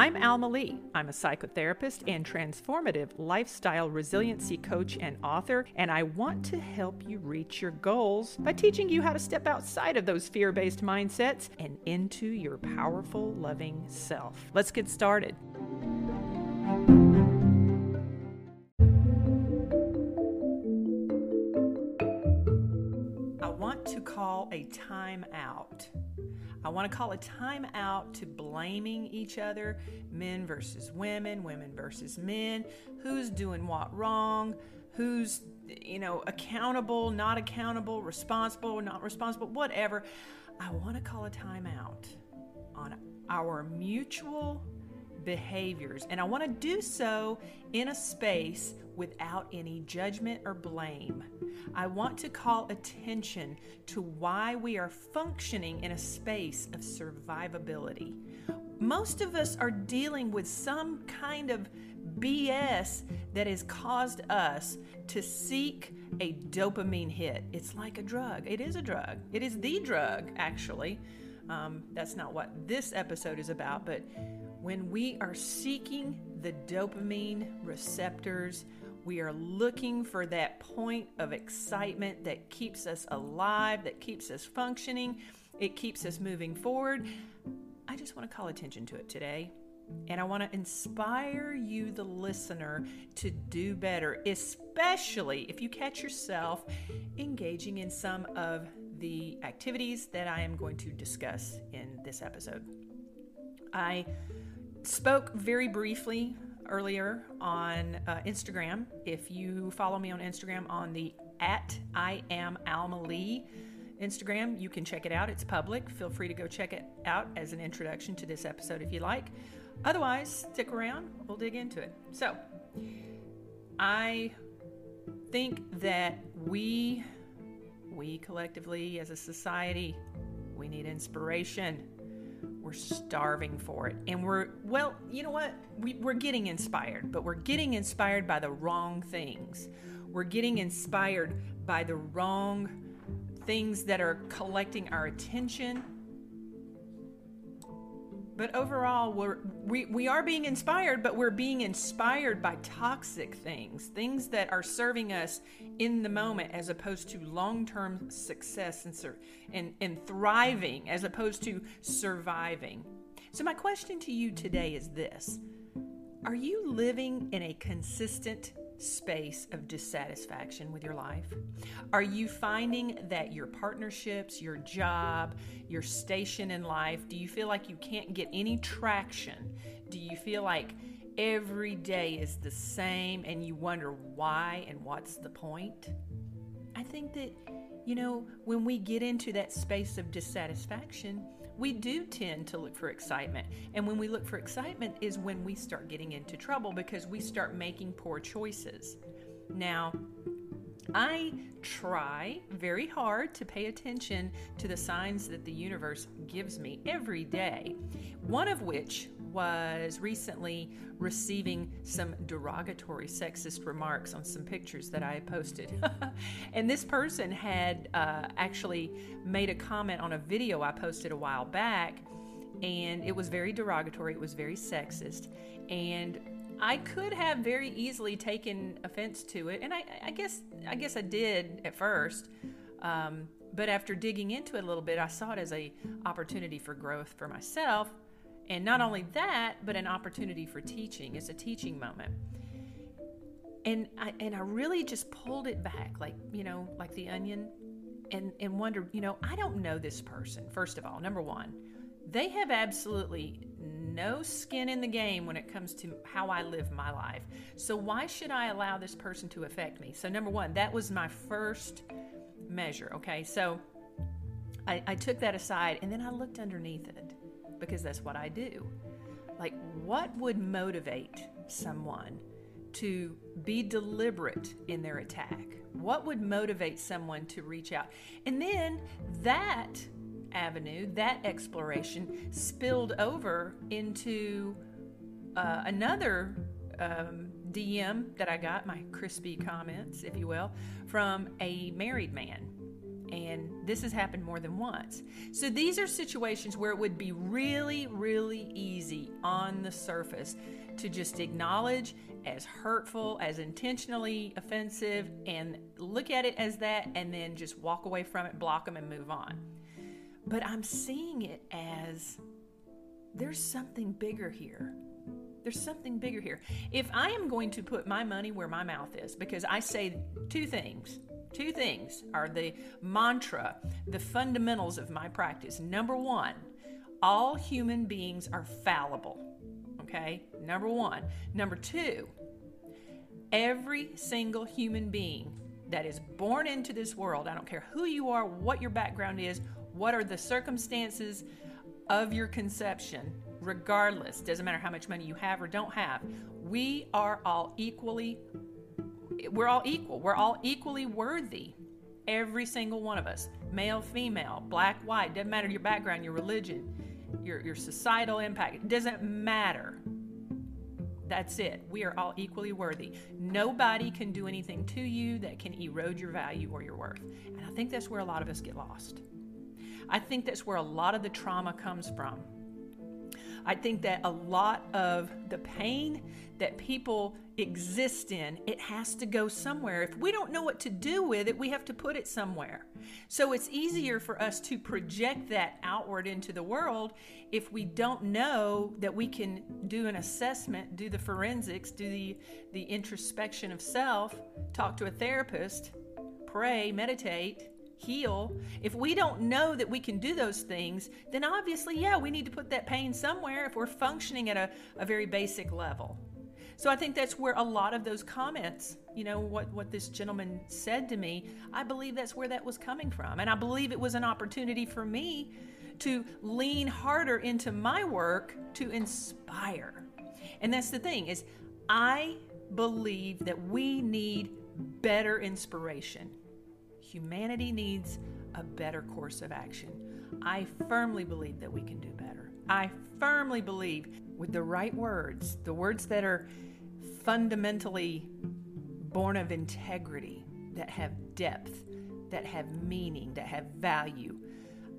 I'm Alma Lee. I'm a psychotherapist and transformative lifestyle resiliency coach and author, and I want to help you reach your goals by teaching you how to step outside of those fear based mindsets and into your powerful, loving self. Let's get started. A time out I want to call a time out to blaming each other men versus women, women versus men, who's doing what wrong, who's, you know, accountable, not accountable, responsible, not responsible, whatever. I want to call a time out on our mutual behaviors. And I want to do so in a space without any judgment or blame. I want to call attention to why we are functioning in a space of survivability. Most of us are dealing with some kind of BS that has caused us to seek a dopamine hit. It's like a drug. It is a drug. It is the drug, actually. Um, that's not what this episode is about, but when we are seeking the dopamine receptors, we are looking for that point of excitement that keeps us alive, that keeps us functioning, it keeps us moving forward. I just want to call attention to it today. And I want to inspire you, the listener, to do better, especially if you catch yourself engaging in some of the activities that I am going to discuss in this episode. I spoke very briefly earlier on uh, Instagram. If you follow me on Instagram on the at I am Alma Lee Instagram, you can check it out. It's public. Feel free to go check it out as an introduction to this episode if you like. Otherwise, stick around. We'll dig into it. So, I think that we we collectively as a society we need inspiration we're starving for it. And we're, well, you know what? We, we're getting inspired, but we're getting inspired by the wrong things. We're getting inspired by the wrong things that are collecting our attention but overall, we're, we, we are being inspired, but we're being inspired by toxic things, things that are serving us in the moment as opposed to long term success and, and, and thriving as opposed to surviving. So, my question to you today is this Are you living in a consistent space of dissatisfaction with your life? Are you finding that your partnerships, your job, your station in life, do you feel like you can't get any traction? Do you feel like every day is the same and you wonder why and what's the point? I think that, you know, when we get into that space of dissatisfaction, we do tend to look for excitement. And when we look for excitement is when we start getting into trouble because we start making poor choices. Now, I try very hard to pay attention to the signs that the universe gives me every day, one of which was recently receiving some derogatory sexist remarks on some pictures that I posted. and this person had uh, actually made a comment on a video I posted a while back, and it was very derogatory, it was very sexist. And I could have very easily taken offense to it, and I, I guess I guess I did at first. Um, but after digging into it a little bit, I saw it as a opportunity for growth for myself and not only that, but an opportunity for teaching. It's a teaching moment. And I and I really just pulled it back, like, you know, like the onion, and, and wondered, you know, I don't know this person, first of all. Number one, they have absolutely no skin in the game when it comes to how I live my life. So why should I allow this person to affect me? So number one, that was my first measure. Okay, so I, I took that aside and then I looked underneath it because that's what I do. Like, what would motivate someone to be deliberate in their attack? What would motivate someone to reach out? And then that avenue, that exploration spilled over into uh, another um, DM that I got, my crispy comments, if you will, from a married man and this has happened more than once. So these are situations where it would be really, really easy on the surface to just acknowledge as hurtful, as intentionally offensive, and look at it as that, and then just walk away from it, block them, and move on. But I'm seeing it as there's something bigger here. There's something bigger here. If I am going to put my money where my mouth is, because I say two things, two things are the mantra, the fundamentals of my practice. Number one, all human beings are fallible. Okay, number one. Number two, every single human being that is born into this world, I don't care who you are, what your background is, what are the circumstances of your conception, regardless, doesn't matter how much money you have or don't have, we are all equally we're all equal. We're all equally worthy. Every single one of us. Male, female, black, white, doesn't matter your background, your religion, your your societal impact. It doesn't matter. That's it. We are all equally worthy. Nobody can do anything to you that can erode your value or your worth. And I think that's where a lot of us get lost. I think that's where a lot of the trauma comes from. I think that a lot of the pain that people exist in, it has to go somewhere. If we don't know what to do with it, we have to put it somewhere. So it's easier for us to project that outward into the world if we don't know that we can do an assessment, do the forensics, do the, the introspection of self, talk to a therapist, pray, meditate, heal, if we don't know that we can do those things, then obviously, yeah, we need to put that pain somewhere if we're functioning at a, a very basic level. So I think that's where a lot of those comments, you know, what, what this gentleman said to me, I believe that's where that was coming from. And I believe it was an opportunity for me to lean harder into my work to inspire. And that's the thing is I believe that we need better inspiration humanity needs a better course of action. I firmly believe that we can do better. I firmly believe with the right words, the words that are fundamentally born of integrity, that have depth, that have meaning, that have value,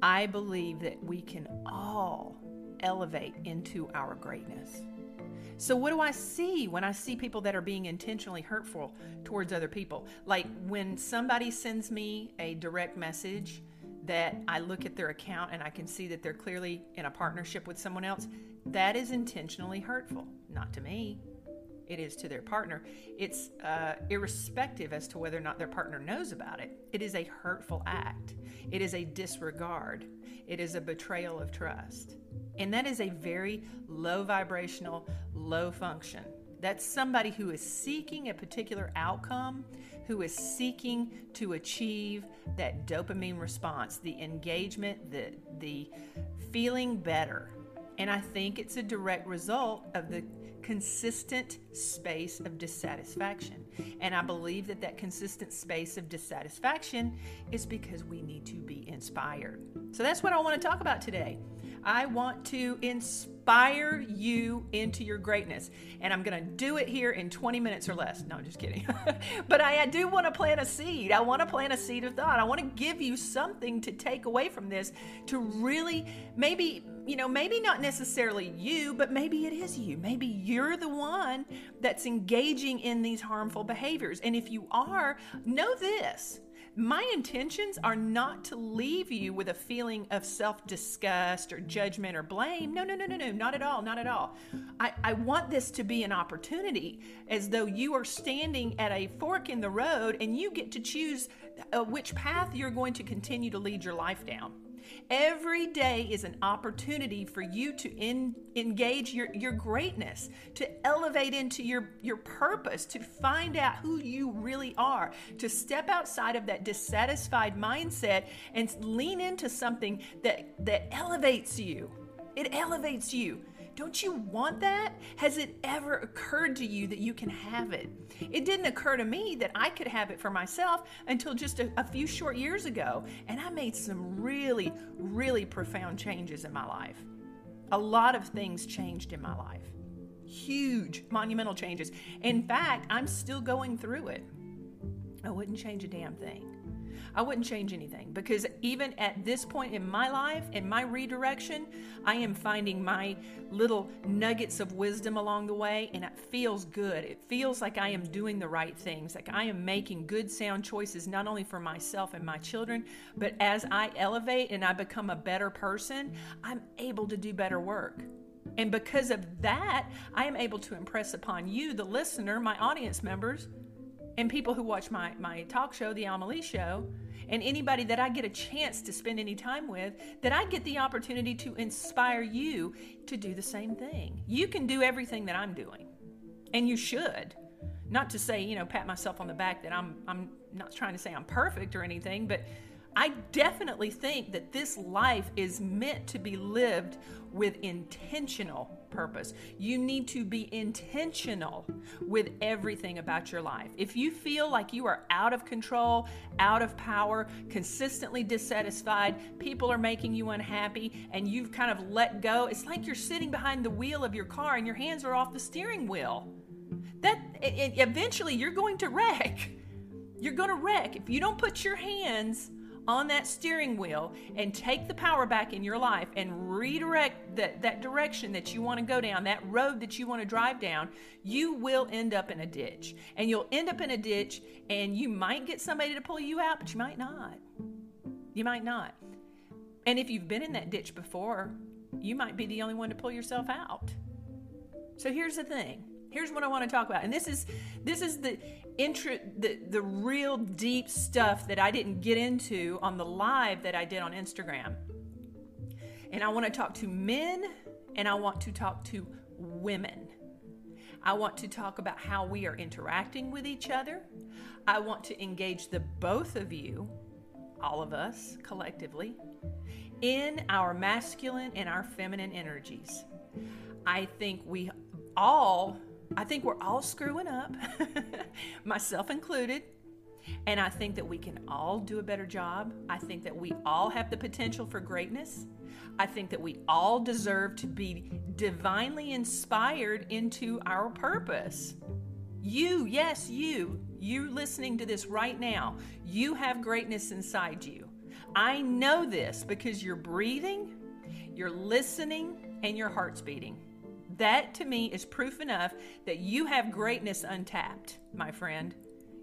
I believe that we can all elevate into our greatness. So, what do I see when I see people that are being intentionally hurtful towards other people? Like when somebody sends me a direct message that I look at their account and I can see that they're clearly in a partnership with someone else, that is intentionally hurtful. Not to me, it is to their partner. It's uh, irrespective as to whether or not their partner knows about it. It is a hurtful act, it is a disregard, it is a betrayal of trust. And that is a very low vibrational, low function. That's somebody who is seeking a particular outcome, who is seeking to achieve that dopamine response, the engagement, the, the feeling better. And I think it's a direct result of the consistent space of dissatisfaction. And I believe that that consistent space of dissatisfaction is because we need to be inspired. So that's what I want to talk about today. I want to inspire you into your greatness. And I'm going to do it here in 20 minutes or less. No, I'm just kidding. but I, I do want to plant a seed. I want to plant a seed of thought. I want to give you something to take away from this to really maybe, you know, maybe not necessarily you, but maybe it is you. Maybe you're the one that's engaging in these harmful behaviors. And if you are, know this my intentions are not to leave you with a feeling of self disgust or judgment or blame. No, no, no, no, no, not at all, not at all. I, I want this to be an opportunity as though you are standing at a fork in the road and you get to choose uh, which path you're going to continue to lead your life down. Every day is an opportunity for you to in, engage your, your greatness, to elevate into your, your purpose, to find out who you really are, to step outside of that dissatisfied mindset and lean into something that, that elevates you. It elevates you. Don't you want that? Has it ever occurred to you that you can have it? It didn't occur to me that I could have it for myself until just a, a few short years ago, and I made some really, really profound changes in my life. A lot of things changed in my life. Huge, monumental changes. In fact, I'm still going through it. I wouldn't change a damn thing. I wouldn't change anything because even at this point in my life, in my redirection, I am finding my little nuggets of wisdom along the way, and it feels good. It feels like I am doing the right things, like I am making good, sound choices, not only for myself and my children, but as I elevate and I become a better person, I'm able to do better work. And because of that, I am able to impress upon you, the listener, my audience members, and people who watch my, my talk show, The Alma Lee Show, and anybody that I get a chance to spend any time with, that I get the opportunity to inspire you to do the same thing. You can do everything that I'm doing, and you should. Not to say, you know, pat myself on the back that I'm I'm not trying to say I'm perfect or anything, but I definitely think that this life is meant to be lived with intentional purpose. You need to be intentional with everything about your life. If you feel like you are out of control, out of power, consistently dissatisfied, people are making you unhappy, and you've kind of let go, it's like you're sitting behind the wheel of your car and your hands are off the steering wheel. That it, eventually you're going to wreck. You're going to wreck if you don't put your hands on that steering wheel and take the power back in your life and redirect that, that direction that you want to go down, that road that you want to drive down, you will end up in a ditch. And you'll end up in a ditch and you might get somebody to pull you out, but you might not. You might not. And if you've been in that ditch before, you might be the only one to pull yourself out. So here's the thing. Here's what I want to talk about. And this is this is the intro the, the real deep stuff that I didn't get into on the live that I did on Instagram. And I want to talk to men and I want to talk to women. I want to talk about how we are interacting with each other. I want to engage the both of you, all of us collectively, in our masculine and our feminine energies. I think we all I think we're all screwing up, myself included. And I think that we can all do a better job. I think that we all have the potential for greatness. I think that we all deserve to be divinely inspired into our purpose. You, yes, you, you listening to this right now, you have greatness inside you. I know this because you're breathing, you're listening, and your heart's beating. That to me is proof enough that you have greatness untapped, my friend.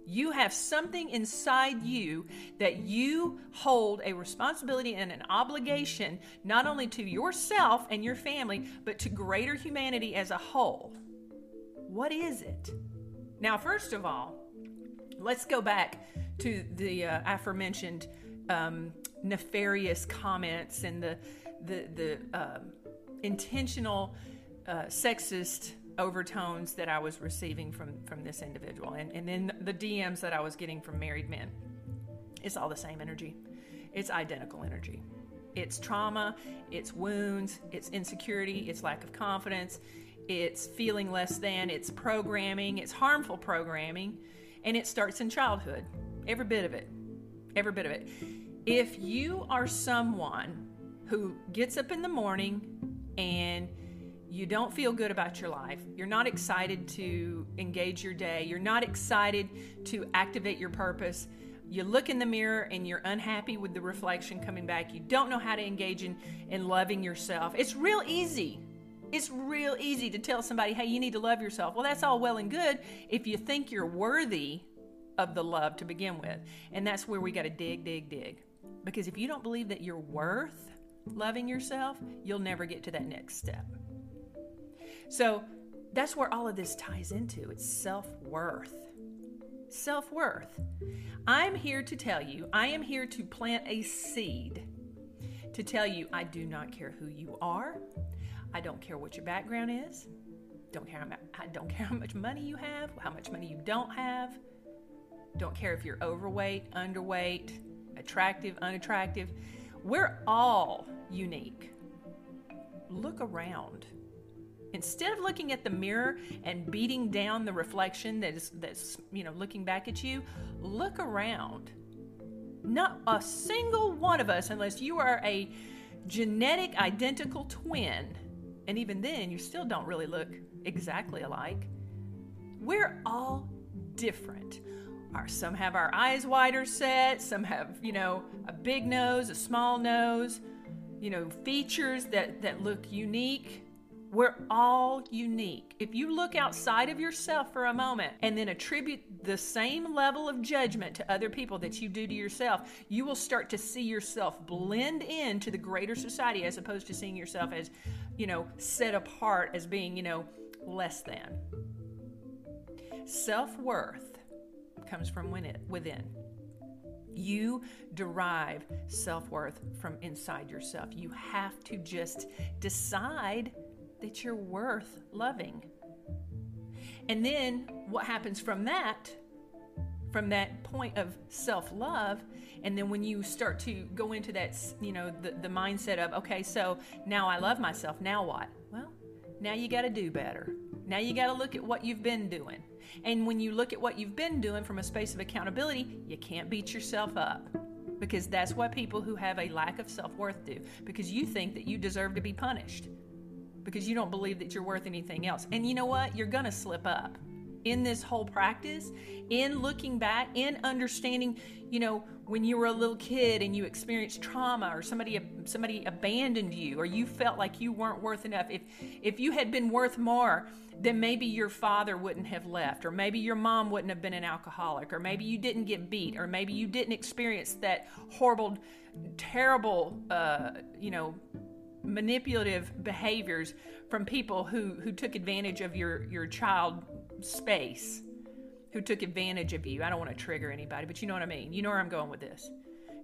You have something inside you that you hold a responsibility and an obligation not only to yourself and your family, but to greater humanity as a whole. What is it? Now, first of all, let's go back to the uh, aforementioned um, nefarious comments and the the the uh, intentional uh, sexist overtones that I was receiving from from this individual, and and then the DMs that I was getting from married men. It's all the same energy. It's identical energy. It's trauma, it's wounds, it's insecurity, it's lack of confidence, it's feeling less than, it's programming, it's harmful programming, and it starts in childhood. Every bit of it. Every bit of it. If you are someone who gets up in the morning and you don't feel good about your life, you're not excited to engage your day, you're not excited to activate your purpose, you look in the mirror and you're unhappy with the reflection coming back, you don't know how to engage in, in loving yourself, it's real easy. It's real easy to tell somebody, hey, you need to love yourself. Well, that's all well and good if you think you're worthy of the love to begin with. And that's where we got to dig, dig, dig. Because if you don't believe that you're worth loving yourself, you'll never get to that next step. So that's where all of this ties into it's self worth. Self worth. I'm here to tell you, I am here to plant a seed to tell you I do not care who you are. I don't care what your background is. Don't care how, I don't care how much money you have, how much money you don't have. Don't care if you're overweight, underweight, attractive, unattractive. We're all unique. Look around. Instead of looking at the mirror and beating down the reflection that is that's you know looking back at you, look around. Not a single one of us, unless you are a genetic identical twin, and even then you still don't really look exactly alike. We're all different. our, some have our eyes wider set, some have, you know, a big nose, a small nose, you know, features that, that look unique. We're all unique. If you look outside of yourself for a moment and then attribute the same level of judgment to other people that you do to yourself, you will start to see yourself blend into the greater society as opposed to seeing yourself as, you know, set apart as being, you know, less than. Self worth comes from within. You derive self worth from inside yourself. You have to just decide that you're worth loving. And then what happens from that, from that point of self love, and then when you start to go into that, you know, the, the mindset of, okay, so now I love myself, now what? Well, now you got to do better. Now you got to look at what you've been doing. And when you look at what you've been doing from a space of accountability, you can't beat yourself up because that's what people who have a lack of self worth do because you think that you deserve to be punished because you don't believe that you're worth anything else. And you know what? You're going to slip up in this whole practice, in looking back, in understanding, you know, when you were a little kid and you experienced trauma or somebody somebody abandoned you or you felt like you weren't worth enough. If if you had been worth more, then maybe your father wouldn't have left or maybe your mom wouldn't have been an alcoholic or maybe you didn't get beat or maybe you didn't experience that horrible terrible uh, you know manipulative behaviors from people who, who took advantage of your, your child space, who took advantage of you. I don't want to trigger anybody, but you know what I mean. You know where I'm going with this.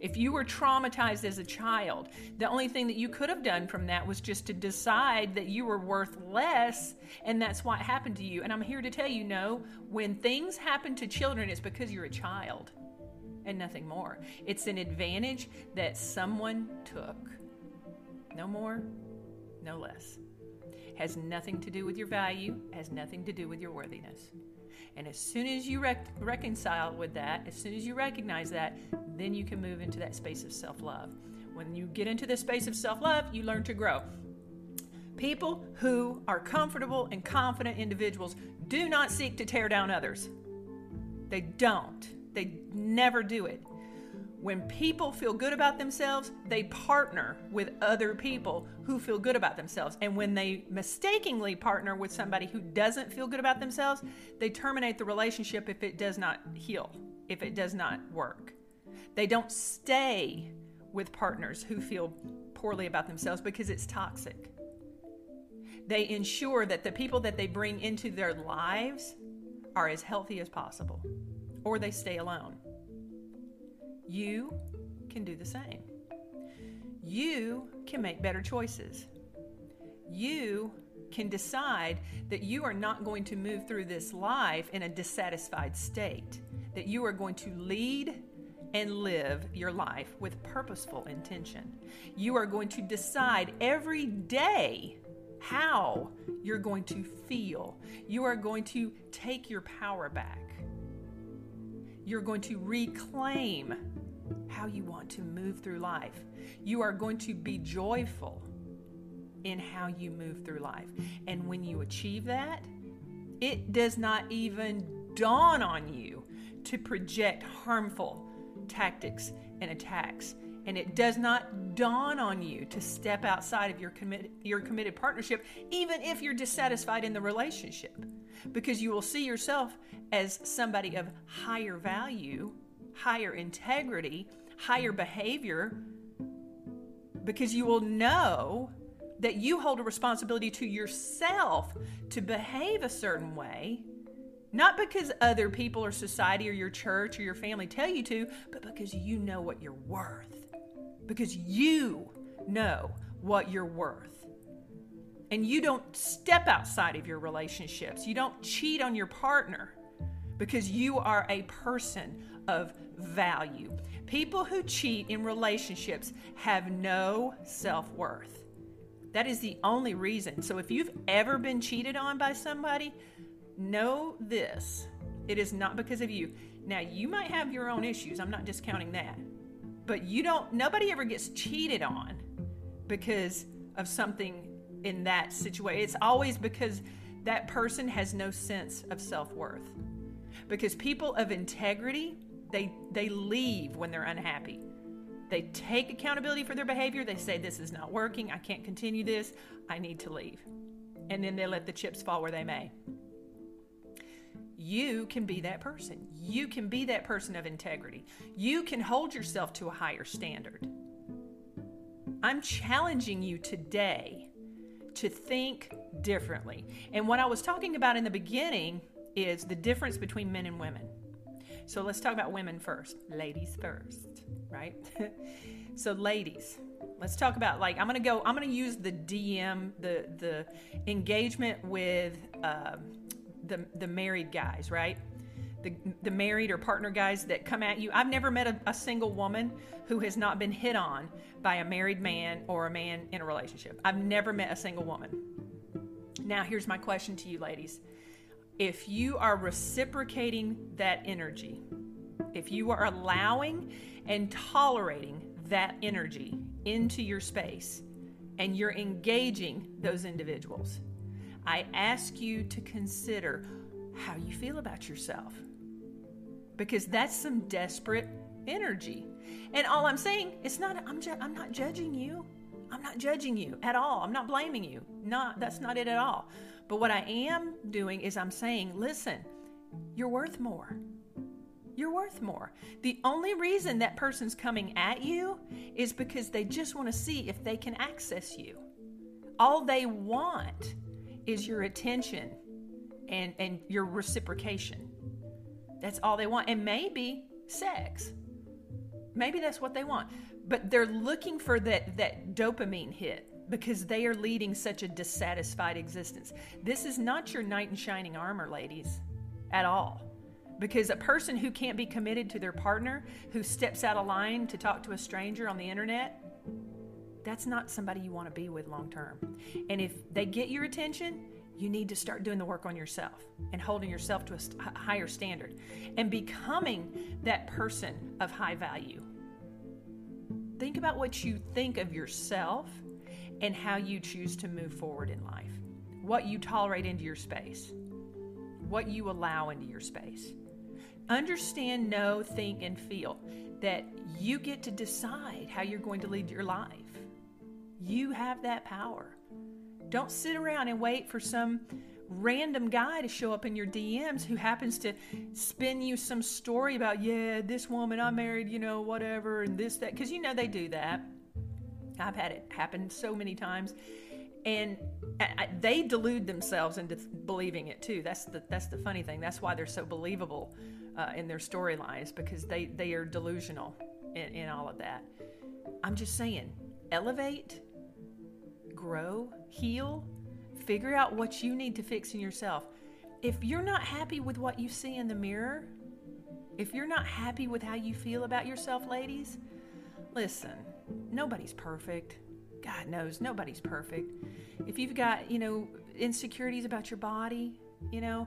If you were traumatized as a child, the only thing that you could have done from that was just to decide that you were worth less, and that's what happened to you. And I'm here to tell you no, when things happen to children, it's because you're a child and nothing more. It's an advantage that someone took. No more, no less. Has nothing to do with your value, has nothing to do with your worthiness. And as soon as you rec- reconcile with that, as soon as you recognize that, then you can move into that space of self love. When you get into the space of self love, you learn to grow. People who are comfortable and confident individuals do not seek to tear down others. They don't. They never do it. When people feel good about themselves, they partner with other people who feel good about themselves. And when they mistakenly partner with somebody who doesn't feel good about themselves, they terminate the relationship if it does not heal, if it does not work. They don't stay with partners who feel poorly about themselves because it's toxic. They ensure that the people that they bring into their lives are as healthy as possible, or they stay alone. You can do the same. You can make better choices. You can decide that you are not going to move through this life in a dissatisfied state, that you are going to lead and live your life with purposeful intention. You are going to decide every day how you're going to feel. You are going to take your power back. You're going to reclaim how you want to move through life. You are going to be joyful in how you move through life. And when you achieve that, it does not even dawn on you to project harmful tactics and attacks. And it does not dawn on you to step outside of your, commit, your committed partnership, even if you're dissatisfied in the relationship, because you will see yourself as somebody of higher value, higher integrity, higher behavior because you will know that you hold a responsibility to yourself to behave a certain way, not because other people or society or your church or your family tell you to, but because you know what you're worth. Because you know what you're worth. And you don't step outside of your relationships, you don't cheat on your partner because you are a person of value. People who cheat in relationships have no self worth. That is the only reason. So if you've ever been cheated on by somebody, know this it is not because of you. Now, you might have your own issues. I'm not discounting that. But you don't, nobody ever gets cheated on because of something in that situation. It's always because that person has no sense of self worth. Because people of integrity, they they leave when they're unhappy. They take accountability for their behavior. They say this is not working. I can't continue this. I need to leave. And then they let the chips fall where they may. You can be that person. You can be that person of integrity. You can hold yourself to a higher standard. I'm challenging you today to think differently. And what I was talking about in the beginning is the difference between men and women. So let's talk about women first. Ladies first, right? so ladies, let's talk about like I'm gonna go. I'm gonna use the DM, the the engagement with uh, the the married guys, right? The, the married or partner guys that come at you. I've never met a, a single woman who has not been hit on by a married man or a man in a relationship. I've never met a single woman. Now, here's my question to you, ladies if you are reciprocating that energy, if you are allowing and tolerating that energy into your space, and you're engaging those individuals, I ask you to consider how you feel about yourself. Because that's some desperate energy. And all I'm saying, it's not I'm ju- I'm not judging you. I'm not judging you at all. I'm not blaming you. Not that's not it at all. But what I am doing is I'm saying, listen, you're worth more. You're worth more. The only reason that person's coming at you is because they just want to see if they can access you. All they want is your attention and, and your reciprocation. That's all they want. And maybe sex. Maybe that's what they want. But they're looking for that, that dopamine hit because they are leading such a dissatisfied existence. This is not your knight in shining armor, ladies, at all. Because a person who can't be committed to their partner, who steps out of line to talk to a stranger on the internet, that's not somebody you want to be with long term. And if they get your attention, you need to start doing the work on yourself and holding yourself to a higher standard and becoming that person of high value. Think about what you think of yourself and how you choose to move forward in life, what you tolerate into your space, what you allow into your space. Understand, know, think, and feel that you get to decide how you're going to lead your life. You have that power. Don't sit around and wait for some random guy to show up in your DMs who happens to spin you some story about, yeah, this woman I married, you know, whatever, and this, that, because you know they do that. I've had it happen so many times. And I, they delude themselves into believing it too. That's the that's the funny thing. That's why they're so believable uh, in their storylines because they they are delusional in, in all of that. I'm just saying, elevate, grow, heal, figure out what you need to fix in yourself. If you're not happy with what you see in the mirror, if you're not happy with how you feel about yourself, ladies, listen nobody's perfect. God knows nobody's perfect. If you've got, you know, insecurities about your body, you know,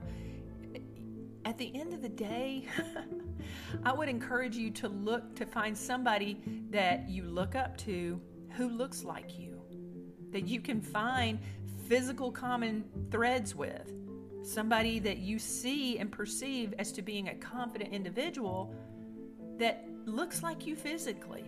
at the end of the day, I would encourage you to look to find somebody that you look up to who looks like you, that you can find physical common threads with, somebody that you see and perceive as to being a confident individual that looks like you physically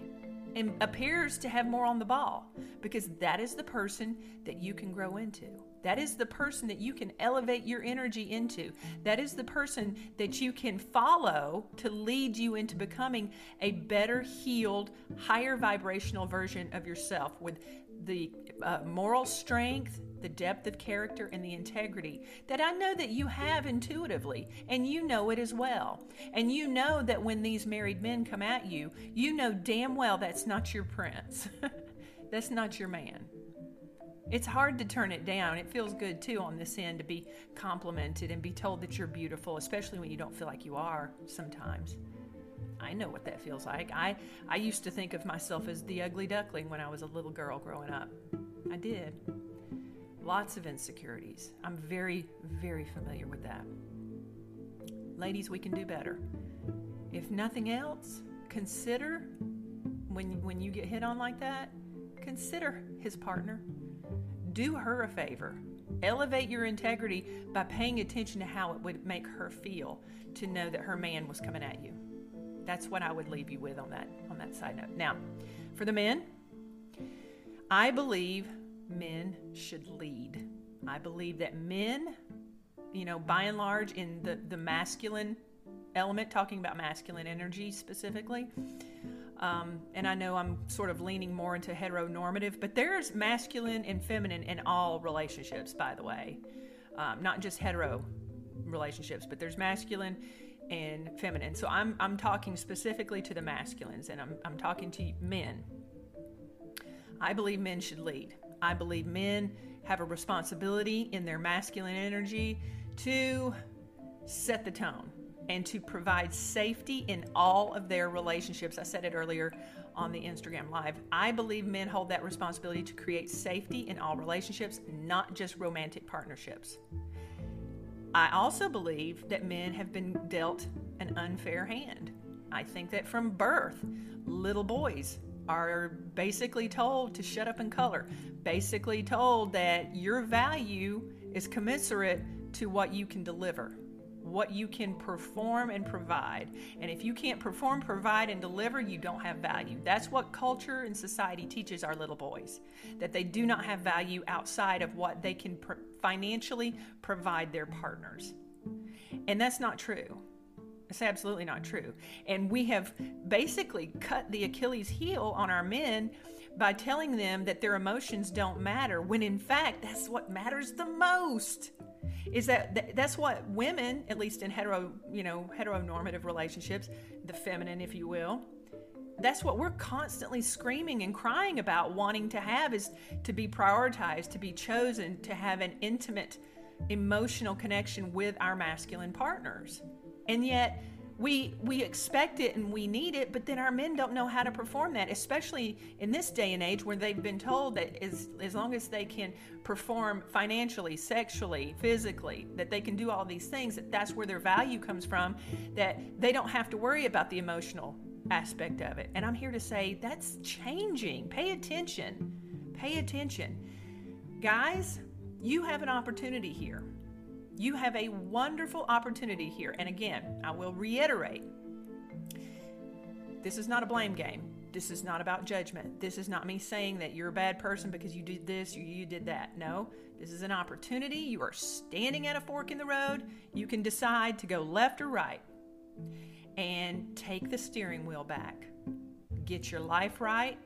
and appears to have more on the ball because that is the person that you can grow into. That is the person that you can elevate your energy into. That is the person that you can follow to lead you into becoming a better, healed, higher vibrational version of yourself with the uh, moral strength, the depth of character, and the integrity that I know that you have intuitively, and you know it as well. And you know that when these married men come at you, you know damn well that's not your prince, that's not your man. It's hard to turn it down. It feels good too on this end to be complimented and be told that you're beautiful, especially when you don't feel like you are sometimes. I know what that feels like. I, I used to think of myself as the ugly duckling when I was a little girl growing up. I did. Lots of insecurities. I'm very, very familiar with that. Ladies, we can do better. If nothing else, consider when, when you get hit on like that, consider his partner. Do her a favor. Elevate your integrity by paying attention to how it would make her feel to know that her man was coming at you. That's what I would leave you with on that on that side note. Now, for the men, I believe men should lead. I believe that men, you know, by and large in the the masculine element, talking about masculine energy specifically, um, and I know I'm sort of leaning more into heteronormative, but there's masculine and feminine in all relationships, by the way. Um, not just hetero relationships, but there's masculine and feminine. So I'm, I'm talking specifically to the masculines and I'm, I'm talking to men. I believe men should lead. I believe men have a responsibility in their masculine energy to set the tone and to provide safety in all of their relationships. I said it earlier on the Instagram Live. I believe men hold that responsibility to create safety in all relationships, not just romantic partnerships. I also believe that men have been dealt an unfair hand. I think that from birth, little boys are basically told to shut up and color, basically told that your value is commensurate to what you can deliver what you can perform and provide. And if you can't perform, provide, and deliver, you don't have value. That's what culture and society teaches our little boys that they do not have value outside of what they can pr- financially provide their partners. And that's not true. It's absolutely not true. And we have basically cut the Achilles heel on our men by telling them that their emotions don't matter when in fact that's what matters the most is that that's what women, at least in hetero, you know, heteronormative relationships, the feminine, if you will, that's what we're constantly screaming and crying about wanting to have is to be prioritized, to be chosen, to have an intimate emotional connection with our masculine partners. And yet, we we expect it and we need it but then our men don't know how to perform that especially in this day and age where they've been told that as, as long as they can perform financially sexually physically that they can do all these things that that's where their value comes from that they don't have to worry about the emotional aspect of it. And i'm here to say that's changing. Pay attention. Pay attention. Guys you have an opportunity here you have a wonderful opportunity here. And again, I will reiterate this is not a blame game. This is not about judgment. This is not me saying that you're a bad person because you did this or you did that. No, this is an opportunity. You are standing at a fork in the road. You can decide to go left or right and take the steering wheel back. Get your life right.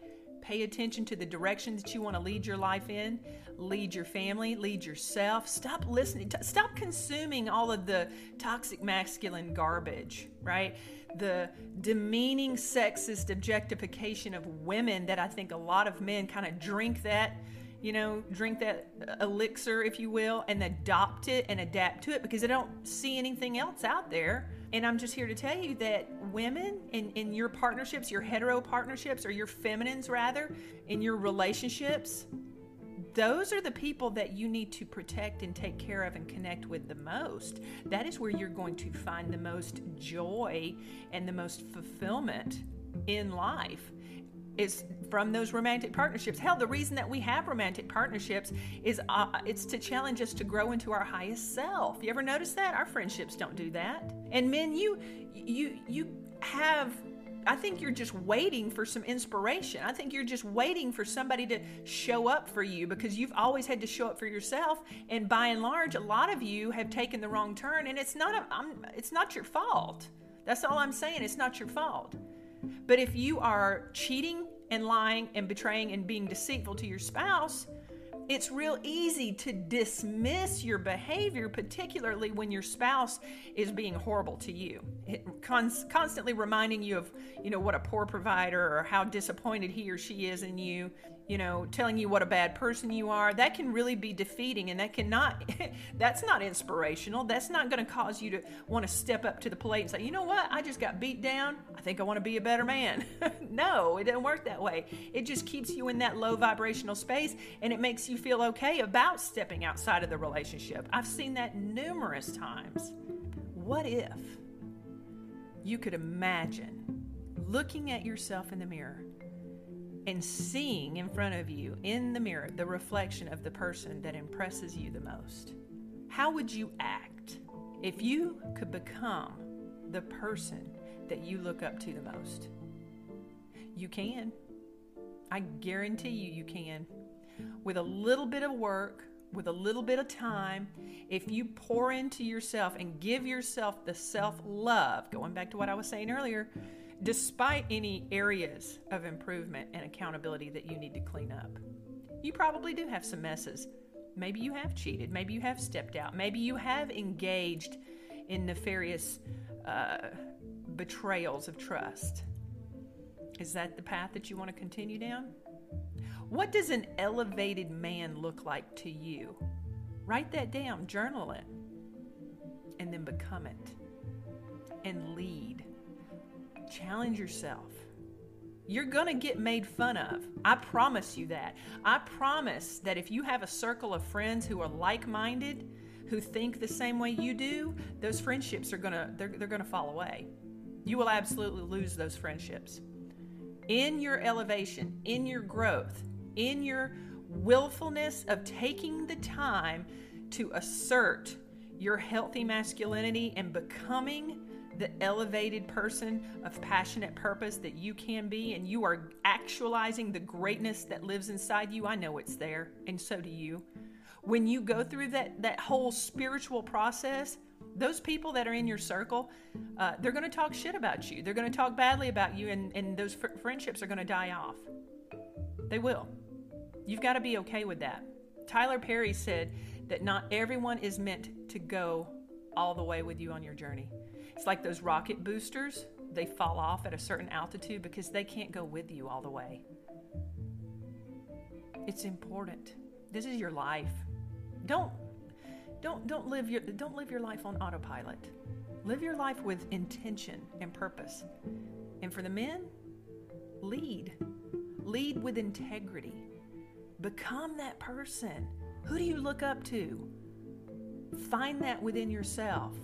Pay attention to the direction that you want to lead your life in lead your family, lead yourself. Stop listening, to, stop consuming all of the toxic masculine garbage, right? The demeaning sexist objectification of women that I think a lot of men kind of drink that you know, drink that elixir, if you will, and adopt it and adapt to it because they don't see anything else out there. And I'm just here to tell you that women in, in your partnerships, your hetero partnerships, or your feminines rather, in your relationships, those are the people that you need to protect and take care of and connect with the most. That is where you're going to find the most joy and the most fulfillment in life is from those romantic partnerships. Hell, the reason that we have romantic partnerships is uh, it's to challenge us to grow into our highest self. You ever notice that? Our friendships don't do that. And men, you you you have I think you're just waiting for some inspiration. I think you're just waiting for somebody to show up for you because you've always had to show up for yourself. And by and large, a lot of you have taken the wrong turn, and it's not a, I'm, it's not your fault. That's all I'm saying. It's not your fault. But if you are cheating and lying and betraying and being deceitful to your spouse, it's real easy to dismiss your behavior, particularly when your spouse is being horrible to you, constantly reminding you of, you know, what a poor provider or how disappointed he or she is in you, you know, telling you what a bad person you are, that can really be defeating and that cannot, that's not inspirational. That's not going to cause you to want to step up to the plate and say, you know what, I just got beat down. I think I want to be a better man. no, it doesn't work that way. It just keeps you in that low vibrational space and it makes you feel okay about stepping outside of the relationship. I've seen that numerous times. What if you could imagine looking at yourself in the mirror and seeing in front of you in the mirror the reflection of the person that impresses you the most, how would you act if you could become the person that you look up to the most? You can. I guarantee you, you can. With a little bit of work, with a little bit of time, if you pour into yourself and give yourself the self love, going back to what I was saying earlier, despite any areas of improvement and accountability that you need to clean up. You probably do have some messes. Maybe you have cheated. Maybe you have stepped out. Maybe you have engaged in nefarious uh, betrayals of trust. Is that the path that you want to continue down? What does an elevated man look like to you? Write that down, journal it, and then become it and lead. Challenge yourself. You're going to get made fun of. I promise you that. I promise that if you have a circle of friends who are like-minded, who think the same way you do, those friendships are going to they're, they're going to fall away. You will absolutely lose those friendships. In your elevation, in your growth, in your willfulness of taking the time to assert your healthy masculinity and becoming the elevated person of passionate purpose that you can be, and you are actualizing the greatness that lives inside you, I know it's there, and so do you. When you go through that, that whole spiritual process, those people that are in your circle, uh, they're going to talk shit about you. They're going to talk badly about you, and, and those fr- friendships are going to die off. They will. You've got to be okay with that. Tyler Perry said that not everyone is meant to go all the way with you on your journey. It's like those rocket boosters, they fall off at a certain altitude because they can't go with you all the way. It's important. This is your life. Don't don't don't live your don't live your life on autopilot. Live your life with intention and purpose. And for the men, lead. Lead with integrity. Become that person. Who do you look up to? Find that within yourself.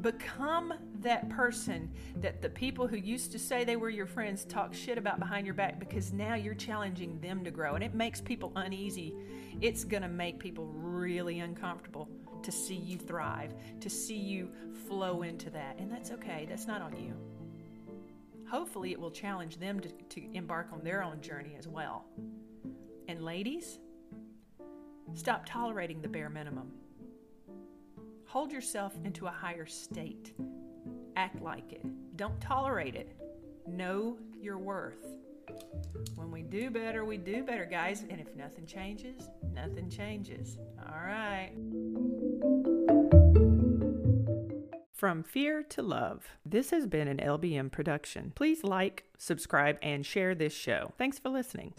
Become that person that the people who used to say they were your friends talk shit about behind your back because now you're challenging them to grow and it makes people uneasy. It's going to make people really uncomfortable to see you thrive, to see you flow into that. And that's okay, that's not on you. Hopefully, it will challenge them to, to embark on their own journey as well. And ladies, stop tolerating the bare minimum. Hold yourself into a higher state. Act like it. Don't tolerate it. Know your worth. When we do better, we do better, guys. And if nothing changes, nothing changes. All right. From Fear to Love. This has been an LBM production. Please like, subscribe, and share this show. Thanks for listening.